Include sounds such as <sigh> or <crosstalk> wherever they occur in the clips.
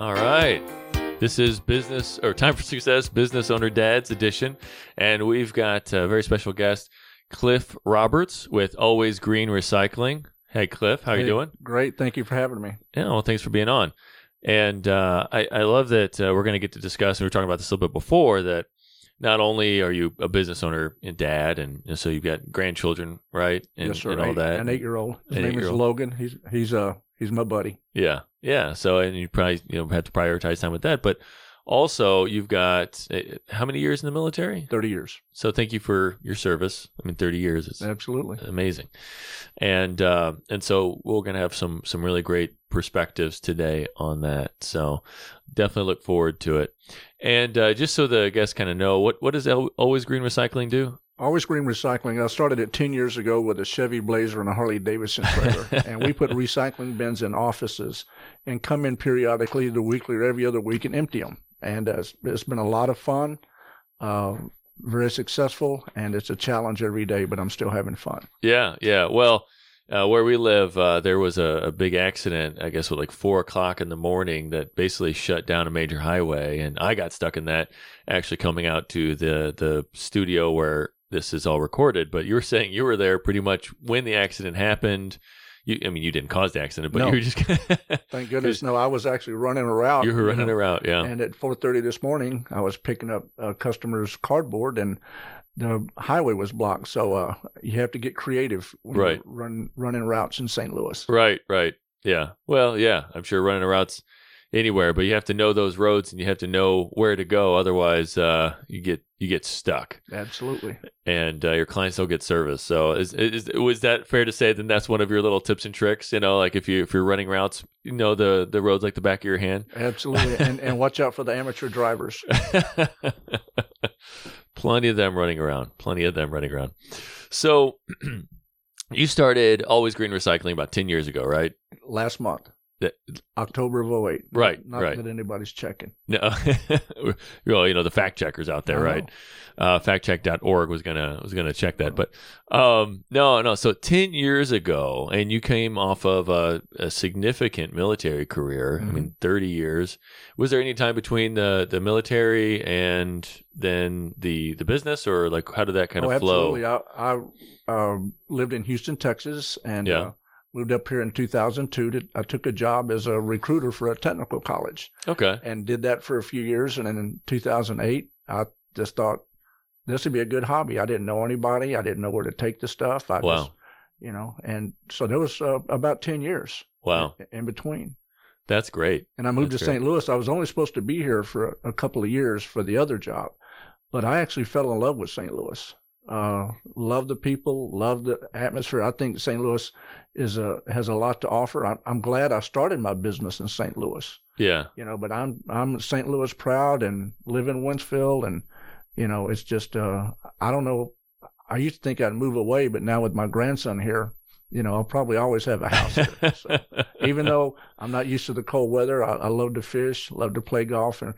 All right. This is business or time for success, business owner dads edition, and we've got a very special guest, Cliff Roberts with Always Green Recycling. Hey, Cliff, how Hey, you doing? Great. Thank you for having me. Yeah, well, thanks for being on. And uh, I, I love that uh, we're going to get to discuss, and we were talking about this a little bit before, that not only are you a business owner and dad, and, and so you've got grandchildren, right? And, yes, sir. and all Eight- that. An eight-year-old. His name is. Logan. He's he's uh he's my buddy. Yeah, yeah. So and you probably you know have to prioritize time with that, but also you've got uh, how many years in the military? Thirty years. So thank you for your service. I mean, thirty years is Absolutely. amazing, and uh, and so we're gonna have some some really great perspectives today on that. So definitely look forward to it. And uh, just so the guests kind of know, what what does Al- Always Green Recycling do? Always Green Recycling. I started it ten years ago with a Chevy Blazer and a Harley Davidson trailer, <laughs> and we put recycling bins in offices and come in periodically, either weekly or every other week, and empty them. And uh, it's, it's been a lot of fun. Uh, very successful, and it's a challenge every day, but I'm still having fun. Yeah, yeah. Well, uh, where we live, uh, there was a, a big accident, I guess, at like four o'clock in the morning that basically shut down a major highway. And I got stuck in that actually coming out to the, the studio where this is all recorded. But you were saying you were there pretty much when the accident happened. You, I mean, you didn't cause the accident, but No. you were just <laughs> Thank goodness. No, I was actually running around. you were running know, around. Yeah. And at 4:30 this morning, I was picking up a customer's cardboard, and the highway was blocked. So uh, you have to get creative Right. run running routes in St. Louis. Right, right. Yeah. Well, yeah, I'm sure running routes anywhere, but you have to know those roads and you have to know where to go. Otherwise, uh, you get you get stuck, Absolutely. and uh, your clients don't get service. So, is, is was that fair to say? Then that's one of your little tips and tricks. You know, like if you if you're running routes, you know the the roads like the back of your hand. Absolutely. and and watch out for the amateur drivers. <laughs> Plenty of them running around. Plenty of them running around. So. <clears throat> You started Always Green Recycling about 10 years ago, right? Last month, That- October of 08. Right, Not right. that anybody's checking. No, <laughs> well, you know the fact checkers out there, I right? Uh, factcheck.org was gonna was gonna check that, but um, no, no. So ten years ago, and you came off of a, a significant military career. I Mm-hmm. mean, thirty years. Was there any time between the the military and then the the business, or like how did that kind oh, of flow? absolutely. I, I um, lived in Houston, Texas, and Yeah. uh, moved up here in 2002. To, I took a job as a recruiter for a technical college. Okay, and did that for a few years. And then in 2008, I just thought this would be a good hobby. I didn't know anybody. I didn't know where to take the stuff. I Wow. just, you know, and so there was uh, about 10 years wow, in, in between. that's great. And I moved That's to. St. Louis. I was only supposed to be here for a, a couple of years for the other job, but I actually fell in love with St. Louis. Uh, love the people, love the atmosphere. I think St. Louis is a has a lot to offer. I, I'm glad I started my business in St. Louis Yeah, you know but i'm i'm st louis proud and live in Wentzville and you know it's just uh i don't know i used to think i'd move away but now with my grandson here you know i'll probably always have a house so, <laughs> even though i'm not used to the cold weather I, I love to fish love to play golf and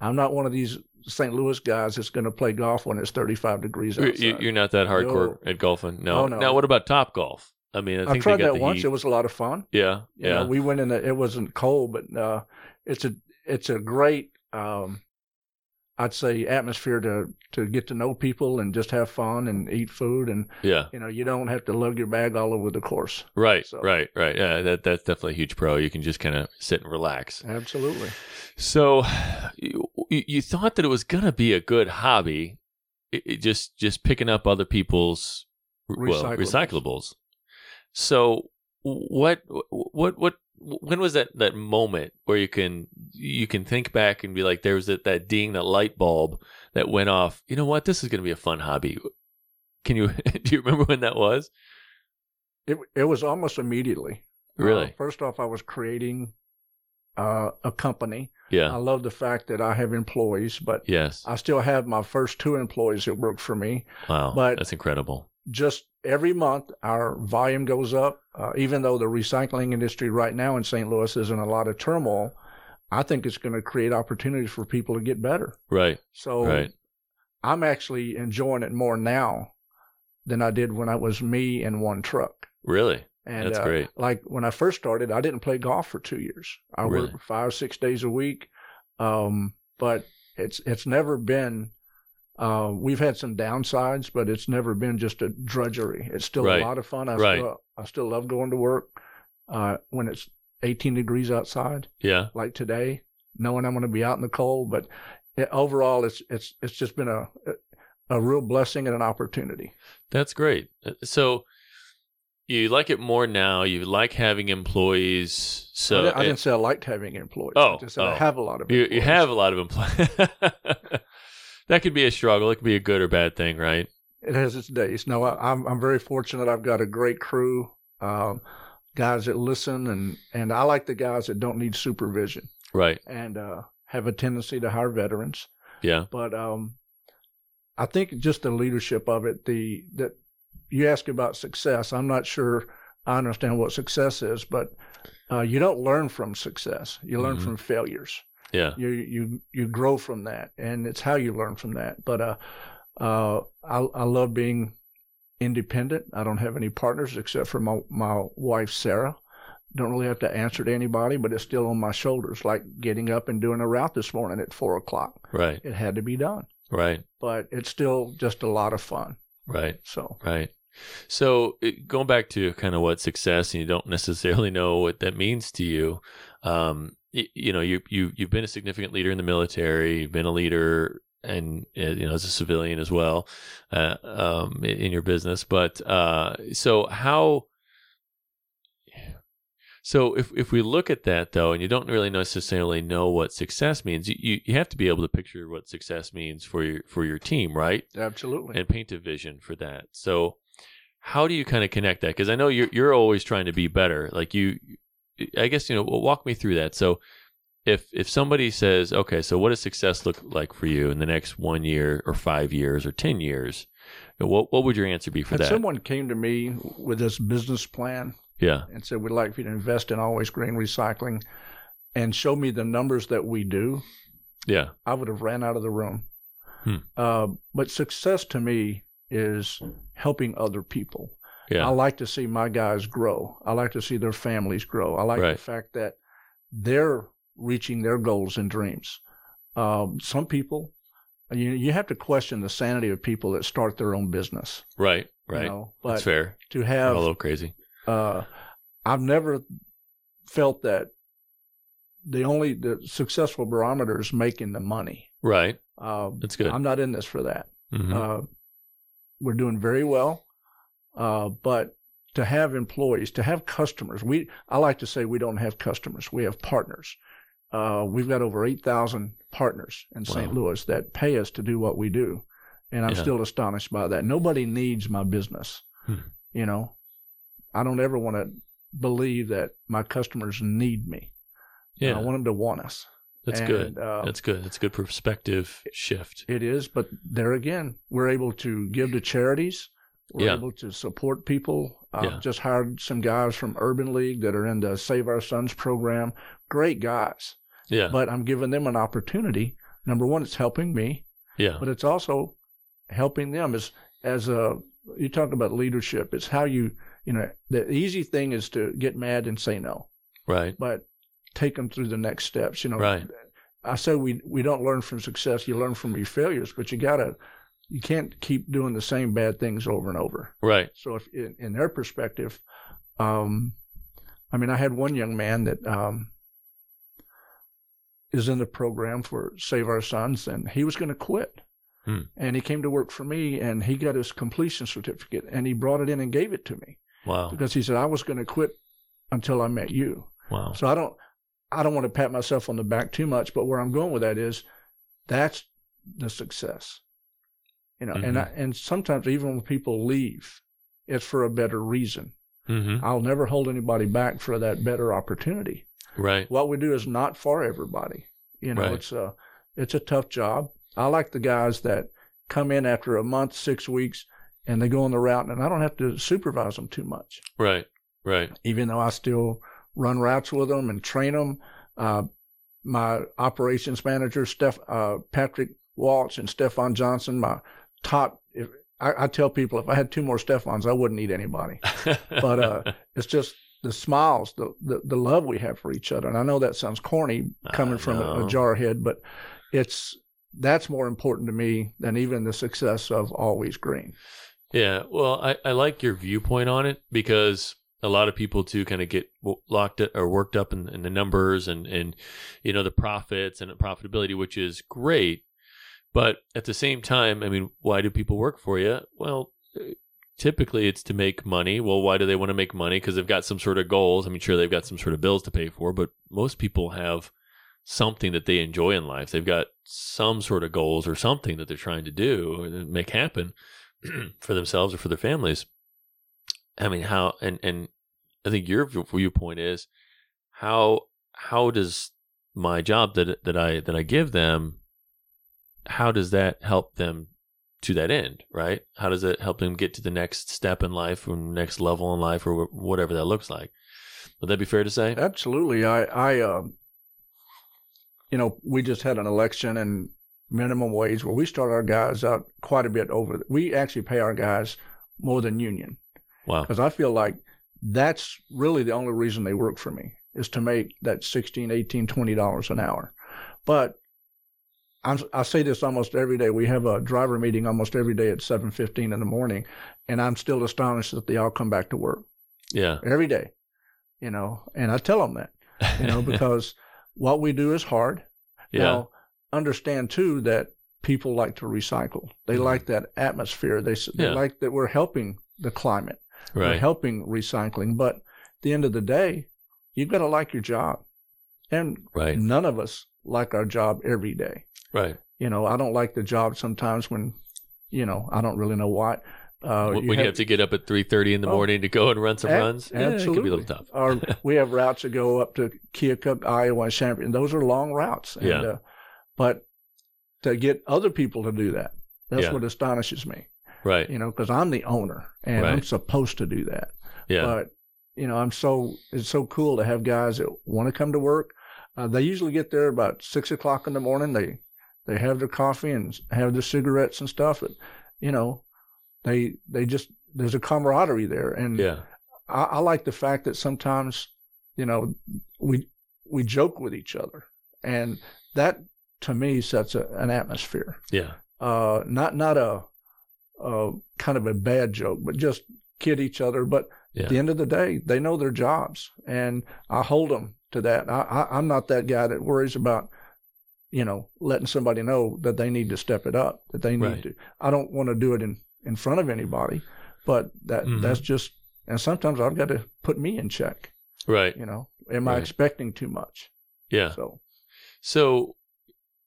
i'm not one of these st louis guys that's going to play golf when it's 35 degrees outside you- you're not that hardcore No. at golfing. No. Oh, no. Now, what about top golf? I mean, I i tried that once heat. it was a lot of fun Yeah, You yeah. know, we went in. The, it wasn't cold, but uh, it's a it's a great, um, I'd say, atmosphere to to get to know people and just have fun and eat food, and yeah. you know, you don't have to lug your bag all over the course. Right, So- right, right. Yeah, that that's definitely a huge pro. You can just kind of sit and relax. Absolutely. So, you, you thought that it was gonna be a good hobby, it, it just just picking up other people's well Recyclables. recyclables. So, what what what when was that that moment where you can you can think back and be like, there was that that ding, that light bulb that went off. You know what? This is gonna be a fun hobby. Can you <laughs> do you remember when that was? It it was almost immediately. Uh, Really? first off, I was creating uh, a company. Yeah. I love the fact that I have employees, but yes. I still have my first two employees that work for me. Wow. but- that's incredible. just every month our volume goes up. Uh, even though the recycling industry right now in St. Louis is in a lot of turmoil, I think it's going to create opportunities for people to get better. Right. So Right. I'm actually enjoying it more now than I did when I was me and one truck. Really. And That's uh, great. like when I first started, I didn't play golf for two years. I Really? worked five, six days a week. Um, but it's it's never been. Uh, we've had some downsides, but it's never been just a drudgery. It's still Right. a lot of fun. I Right. still I still love going to work uh, when it's 18 degrees outside, Yeah. like today, knowing I'm going to be out in the cold. But it, overall, it's it's it's just been a a real blessing and an opportunity. That's great. Uh, So you like it more now. You like having employees. I, So didn't, I didn't say I liked having employees. Oh, I just said I oh. have a lot of you, you have a lot of employees. <laughs> that could be a struggle. It could be a good or bad thing, right? It has its days. No, I, I'm I'm very fortunate. I've got a great crew, um, guys that listen, and and I like the guys that don't need supervision Right. and uh, have a tendency to hire veterans. Yeah. But um, I think just the leadership of it. The that you ask about success. I'm not sure I understand what success is, but uh, you don't learn from success. You learn Mhm. from failures. Yeah. you you you grow from that and it's how you learn from that but uh uh i i love being independent i don't have any partners except for my my wife sarah don't really have to answer to anybody but it's still on my shoulders like getting up and doing a route this morning at four o'clock Right. it had to be done Right. but it's still just a lot of fun Right. so Right. So it- going back to kind of what success, and you don't necessarily know what that means to you. Um, you, you know, you you you've been a significant leader in the military. You've been a leader, and uh, you know, as a civilian as well, uh, um, in your business. But uh, so how? So if if we look at that though, and you don't really necessarily know what success means, you, you you have to be able to picture what success means for your for your team, right? absolutely and paint a vision for that. So, how do you kind of connect that? Because I know you're you're always trying to be better. Like you, I guess you know. Walk me through that. So, if if somebody says, okay, so what does success look like for you in the next one year or five years or ten years? What what would your answer be for and that? someone came to me with this business plan yeah, and said we'd like for you to invest in always green recycling and show me the numbers that we do yeah, I would have ran out of the room. Hmm. Uh, but success to me is helping other people. Yeah. I like to see my guys grow. I like to see their families grow. I like Right. the fact that they're reaching their goals and dreams. Um, some people, you you have to question the sanity of people that start their own business. right, you right. know? That's fair. to I'm have a little crazy. uh, I've never felt that the only the successful barometer is making the money. Right. Uh, That's good. I'm not in this for that. Mhm. Uh, we're doing very well, uh, but to have employees, to have customers, we I like to say we don't have customers, we have partners. Uh, we've got over eight thousand partners in St. Louis that pay us to do what we do, and I'm Yeah. still astonished by that. Nobody needs my business. Hmm. You know, I don't ever want to believe that my customers need me. yeah, I want them to want us. That's And, good. Uh, That's good. That's a good perspective shift. It is, but there again, we're able to give to charities. We're Yeah. able to support people. I've Yeah. just hired some guys from Urban League that are in the Save Our Sons program. Great guys, Yeah, but I'm giving them an opportunity. Number one, it's helping me, yeah, but it's also helping them as as a. You talk about leadership. It's how you you know the easy thing is to get mad and say no, right, but take them through the next steps. You know, Right. I say we we don't learn from success. You learn from your failures, but you gotta you can't keep doing the same bad things over and over. right. So if in, in their perspective, um, I mean, I had one young man that um, is in the program for Save Our Sons, and he was going to quit. Hmm. And he came to work for me, and he got his completion certificate, and he brought it in and gave it to me Wow, because he said I was going to quit until I met you. wow. So I don't I don't want to pat myself on the back too much, but where I'm going with that is that's the success. You know, and I, Mm-hmm. and sometimes even when people leave, it's for a better reason. Mm-hmm. I'll never hold anybody back for that better opportunity. Right. What we do is not for everybody. You know, Right. it's a it's a tough job. I like the guys that come in after a month, six weeks, and they go on the route, and I don't have to supervise them too much Right. Right. even though I still run routes with them and train them. Uh, my operations manager, Steph, uh, Patrick Walsh and Stefan Johnson, my top, if, I, I tell people if I had two more Stefans, I wouldn't need anybody. but uh, <laughs> it's just the smiles, the, the the love we have for each other. And I know that sounds corny coming from a, a jarhead, but it's that's more important to me than even the success of Always Green. Yeah, well, I, I like your viewpoint on it because a lot of people too kind of get locked up or worked up in, in the numbers and and you know the profits and the profitability, which is great, but at the same time, I mean, why do people work for you? Well, uh, typically it's to make money. Well, why do they want to make money? Because they've got some sort of goals. I mean, sure they've got some sort of bills to pay for, but most people have something that they enjoy in life. They've got some sort of goals or something that they're trying to do and make happen <clears throat> for themselves or for their families. I mean, how and and I think your viewpoint is how how does my job that that I that I give them how does that help them to that end, right? How does it help them get to the next step in life or next level in life or whatever that looks like? Would that be fair to say? Absolutely. I, I, uh, you know, we just had an election and minimum wage where we start our guys out quite a bit over. We actually pay our guys more than union Wow. because I feel like that's really the only reason they work for me is to make that 16, 18, 20 dollars an hour. But I'm, I say this almost every day. We have a driver meeting almost every day at 7:15 in the morning, and I'm still astonished that they all come back to work Yeah. every day. You know, and I tell them that you know, <laughs> because what we do is hard. yeah. Now, understand too that people like to recycle. They Mhm. like that atmosphere. They, they Yeah. like that we're helping the climate. We're helping recycling. But at the end of the day, you've got to like your job. And Right. none of us like our job every day. Right. You know, I don't like the job sometimes when, you know, I don't really know why. Uh, when you have to get up at three thirty in the Oh. morning to go and run some A- runs, yeah, it could be a little absolutely. tough. or <laughs> we have routes that go up to Keokuk, Iowa, and Champion. Those are long routes. And, Yeah. Uh, but to get other people to do that, that's Yeah. what astonishes me. Right. You know, because I'm the owner and I'm supposed to do that. Yeah. But you know, I'm so it's so cool to have guys that want to come to work. Uh, they usually get there about six o'clock in the morning. They they have their coffee and have their cigarettes and stuff. But you know, they they just there's a camaraderie there, and yeah. I, I like the fact that sometimes, you know, we we joke with each other, and that to me sets a, an atmosphere. Yeah. Uh, not not a, a kind of a bad joke, but just kid each other. But Yeah. at the end of the day, they know their jobs, and I hold them to that. I, I, I'm not that guy that worries about, you know, letting somebody know that they need to step it up, that they need Right. to. I don't want to do it in in front of anybody, but that Mhm. that's just. And sometimes I've got to put me in check. Right. You know, am I expecting too much? Yeah. So So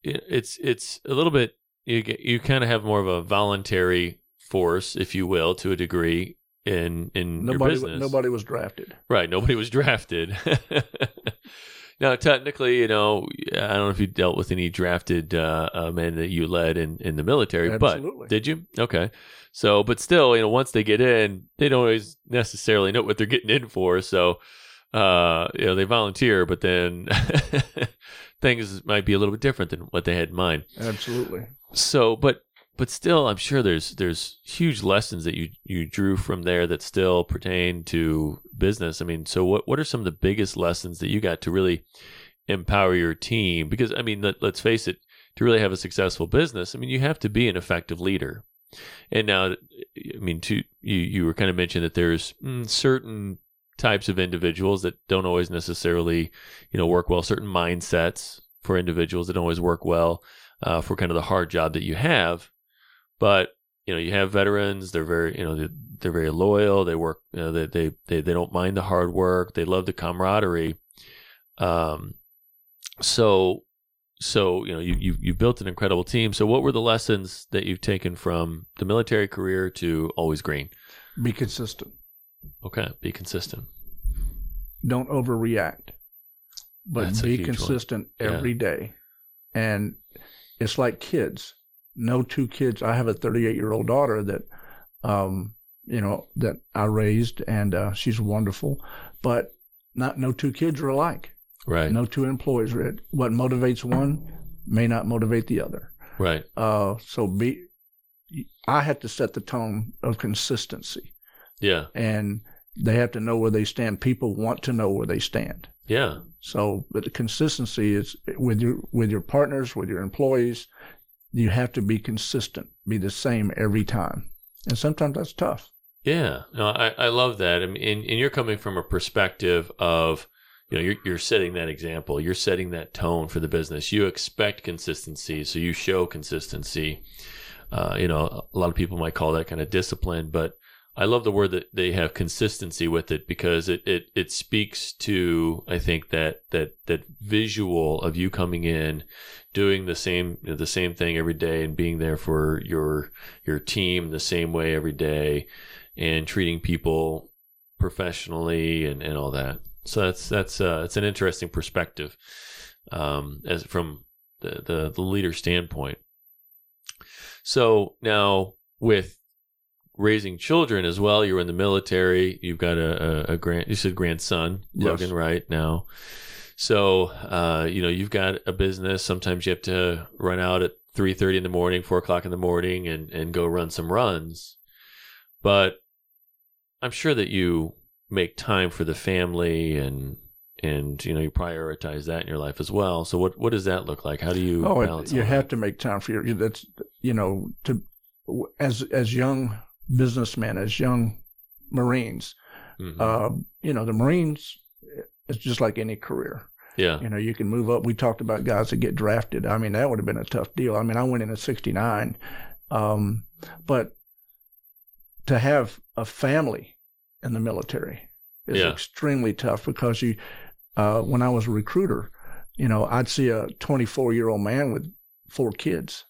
it's it's a little bit you get, you kind of have more of a voluntary force, if you will, to a degree in in your nobody business. nobody was drafted. Right. Nobody was drafted. <laughs> now, technically, you know, I don't know if you dealt with any drafted uh, uh, men that you led in, in the military, Absolutely. but did you? Okay. So, but still, you know, once they get in, they don't always necessarily know what they're getting in for. So, uh, you know, they volunteer, but then <laughs> things might be a little bit different than what they had in mind. Absolutely. So, but but still, I'm sure there's there's huge lessons that you you drew from there that still pertain to business. I mean, so what what are some of the biggest lessons that you got to really empower your team? Because I mean, let, let's face it, to really have a successful business, I mean, you have to be an effective leader. And now, I mean, to you you were kind of mentioning that there's mm, certain types of individuals that don't always necessarily, you know, work well. Certain mindsets for individuals that don't always work well uh, for kind of the hard job that you have. But you know, you have veterans. They're very, you know, they're, they're very loyal. They work. You know, they, they they they don't mind the hard work. They love the camaraderie. Um, so so you know you you you built an incredible team. So what were the lessons that you've taken from the military career to always green? Be consistent. Okay, be consistent. Don't overreact, but That's be one. consistent Yeah. every day. And it's like kids. No two kids. I have a 38 year old daughter that, um, you know, that I raised, and uh, she's wonderful. But not no two kids are alike. Right. No two employees are. What motivates one may not motivate the other. Right. Uh, so be I had to set the tone of consistency, Yeah. and they have to know where they stand. People want to know where they stand. Yeah. So, but the consistency is with your with your partners, with your employees. You have to be consistent, be the same every time, and sometimes that's tough. Yeah, no, I, I love that. I mean, and, and you're coming from a perspective of, you know, you're, you're setting that example. You're setting that tone for the business. You expect consistency, so you show consistency. Uh, you know, a lot of people might call that kind of discipline, but I love the word that they have consistency with it because it, it, it speaks to, I think that, that, that visual of you coming in, doing the same, the same thing every day and being there for your, your team the same way every day and treating people professionally and, and all that. So that's, that's, uh, it's an interesting perspective, um, as from the, the, the leader standpoint. So now with raising children as well. You're in the military. You've got a, a, a grand. You said grandson, Yes. Logan, right now. So uh, you know you've got a business. Sometimes you have to run out at three thirty in the morning, four o'clock in the morning, and and go run some runs. But I'm sure that you make time for the family and and you know you prioritize that in your life as well. So what what does that look like? How do you Oh, balance? it, you have to make time for your. That's you know to as as young businessmen, as young Marines. Mhm. Uh, you know, the Marines is just like any career. yeah, You know, you can move up. We talked about guys that get drafted. I mean, that would have been a tough deal. I mean, I went in at 69. Um, but to have a family in the military is Yeah. extremely tough because you, uh, when I was a recruiter, you know, I'd see a 24 year old man with four kids.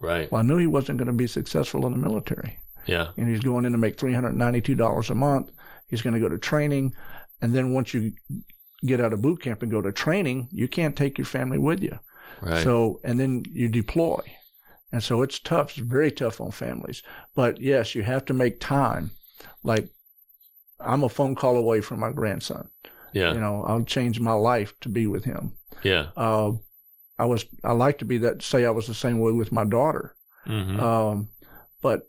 right. Well, I knew he wasn't going to be successful in the military Yeah, and he's going in to make $392 a month. He's going to go to training. And then once you get out of boot camp and go to training, you can't take your family with you. right. So, and then you deploy. And so it's tough. It's very tough on families. But yes, you have to make time. Like I'm a phone call away from my grandson. yeah, You know, I'll change my life to be with him. yeah. Uh, I was, I like to be that, say I was the same way with my daughter. hmm Um, but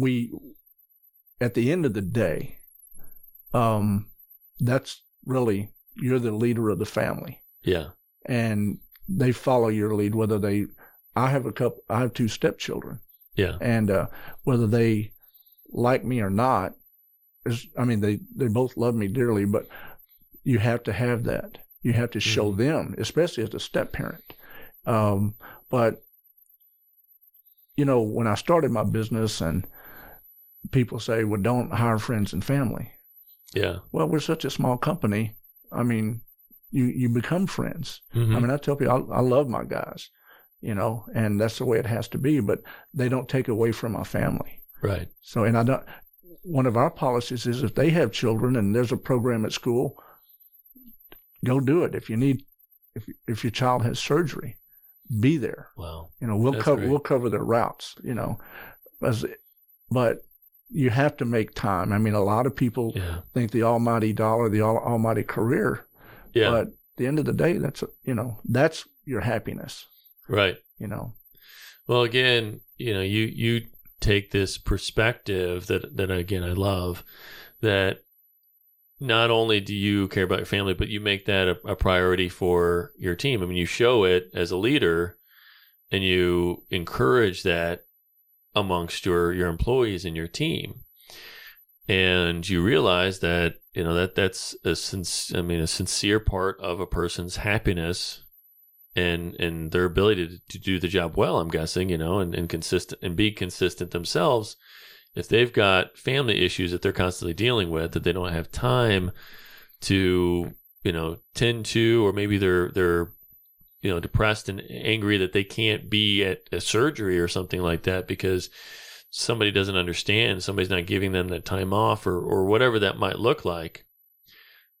we, at the end of the day, um, that's really you're the leader of the family, yeah, and they follow your lead. Whether they, I have a couple, I have two stepchildren, yeah, and uh, whether they like me or not, is, I mean, they they both love me dearly, but you have to have that. You have to show Mhm. them, especially as a step parent. Um, but you know, when I started my business, and people say, "Well, don't hire friends and family." yeah. Well, we're such a small company. I mean, you you become friends. Mhm. I mean, I tell people I, I love my guys, you know, and that's the way it has to be. But they don't take away from my family. right. So, and I don't. One of our policies is if they have children and there's a program at school, go do it. If you need, if if your child has surgery, be there. Wow. You know, we'll cover we'll cover their routes. You know, as, but you have to make time. I mean, a lot of people Yeah. think the almighty dollar, the all, almighty career, Yeah. but at the end of the day, that's you know that's your happiness. right. You know, Well, again, you know, you you take this perspective that that again I love that not only do you care about your family, but you make that a, a priority for your team. I mean, you show it as a leader, and you encourage that amongst your your employees and your team, and you realize that you know that that's a since I mean a sincere part of a person's happiness and and their ability to, to do the job well i'm guessing you know and, and consistent and be consistent themselves. If they've got family issues that they're constantly dealing with that they don't have time to you know tend to or maybe they're they're you know depressed and angry that they can't be at a surgery or something like that because somebody doesn't understand somebody's not giving them that time off or or whatever that might look like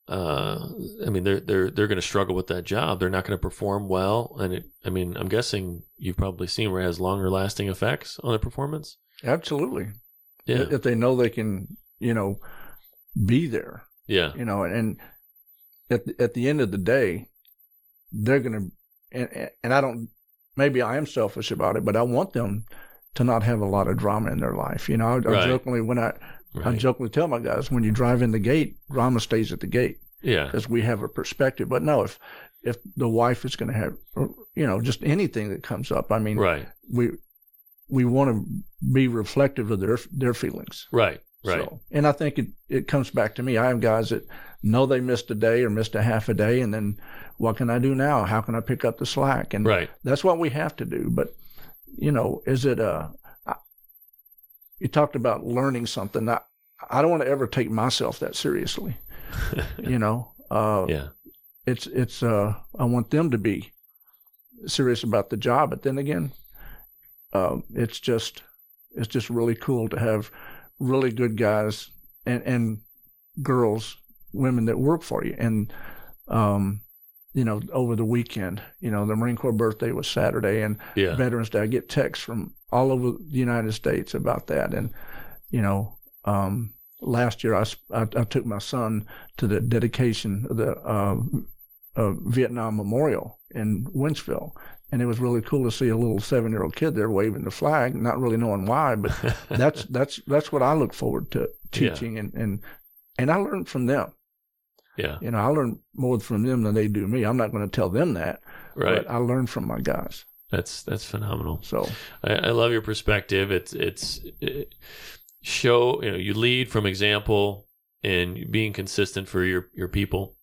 uh i mean they're they're they're going to struggle with that job. They're not going to perform well. And it i mean i'm guessing you've probably seen where it has longer lasting effects on the performance. Absolutely. yeah. If they know they can, you know, be there, yeah. You know, and at the, at the end of the day, they're gonna, and and I don't, maybe I am selfish about it, but I want them to not have a lot of drama in their life. You know, I, I Right. jokingly when I I jokingly tell my guys when you drive in the gate, drama stays at the gate Yeah. because we have a perspective. But no, if if the wife is going to have, you know, just anything that comes up, I mean, Right. we we want to be reflective of their their feelings. Right. Right. So, and I think it, it comes back to me. I have guys that know they missed a day or missed a half a day, and then what can I do now? How can I pick up the slack? And Right. that's what we have to do. But you know, is it a? I- You talked about learning something. I, I don't want to ever take myself that seriously. <laughs> You know, uh, yeah. it's it's. Uh, I want them to be serious about the job, but then again, um, it's just it's just really cool to have really good guys and and girls, women that work for you, and um, you know, over the weekend, you know, the Marine Corps birthday was Saturday, and Yeah. Veterans Day. I get texts from all over the United States about that, and you know, um, last year I I took my son to the dedication of the uh, uh, Vietnam Memorial in Wentzville, and it was really cool to see a little seven-year-old kid there waving the flag, not really knowing why, but <laughs> that's that's that's what I look forward to Yeah. teaching, and and and I learned from them. Yeah. You know, I learn more from them than they do me. I'm not going to tell them that, Right. but I learn from my guys. That's that's phenomenal. So I, I love your perspective. It's it's it, show you know you lead from example and being consistent for your your people.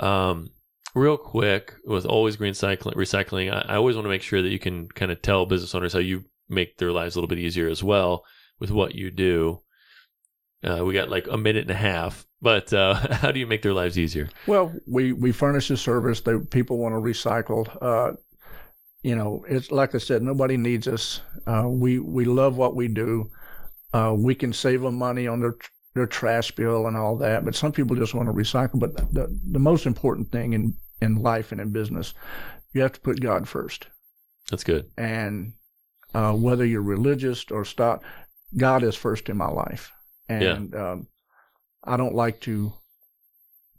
Um, real quick with always green cycling recycling, I, I always want to make sure that you can kind of tell business owners how you make their lives a little bit easier as well with what you do. Uh, we got like a minute and a half, but uh, <laughs> how do you make their lives easier? Well, we we furnish a service that people want to recycle. Uh, you know, it's like I said, nobody needs us. Uh, we we love what we do. Uh, we can save them money on their their trash bill and all that, but some people just want to recycle. But the the most important thing in in life and in business, you have to put God first. That's good. And uh, whether you're religious or stop, God is first in my life. And um, I don't like to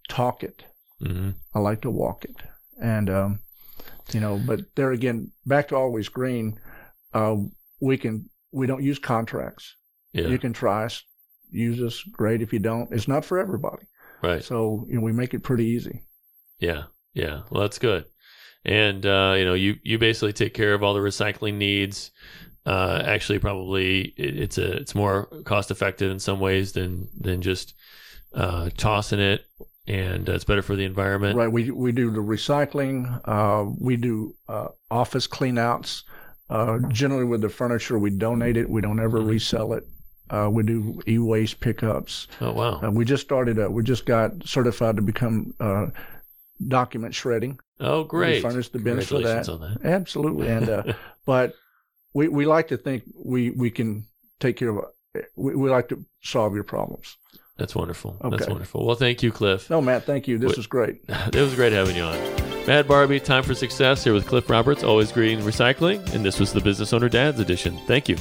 talk it. hmm I like to walk it. And, um, you know, but there again, back to always green, uh, we can, we don't use contracts. Yeah. You can try us, use us. Great. If you don't, it's not for everybody. right. So, you know, we make it pretty easy. Yeah, yeah. Well, that's good. And uh, you know, you you basically take care of all the recycling needs. Uh, actually, probably it, it's a it's more cost effective in some ways than than just uh, tossing it, and uh, it's better for the environment. Right. We, we do the recycling. Uh, we do, uh, office cleanouts. Uh, generally with the furniture, we donate it. We don't ever Mhm. resell it. Uh, we do e-waste pickups. Oh wow! Uh, we just started, uh, we just got certified to become, uh, document shredding. oh great! We furnished the bins for that. that. Absolutely. And, uh, <laughs> but we, we like to think we, we can take care of, we, we like to solve your problems. That's wonderful. That's wonderful. Well, thank you, Cliff. No, Matt, thank you. This Wait. was great. <laughs> It was great having you on. Matt Barbie, time for success here with Cliff Roberts, always green recycling, and this was the Business Owner Dads edition. Thank you.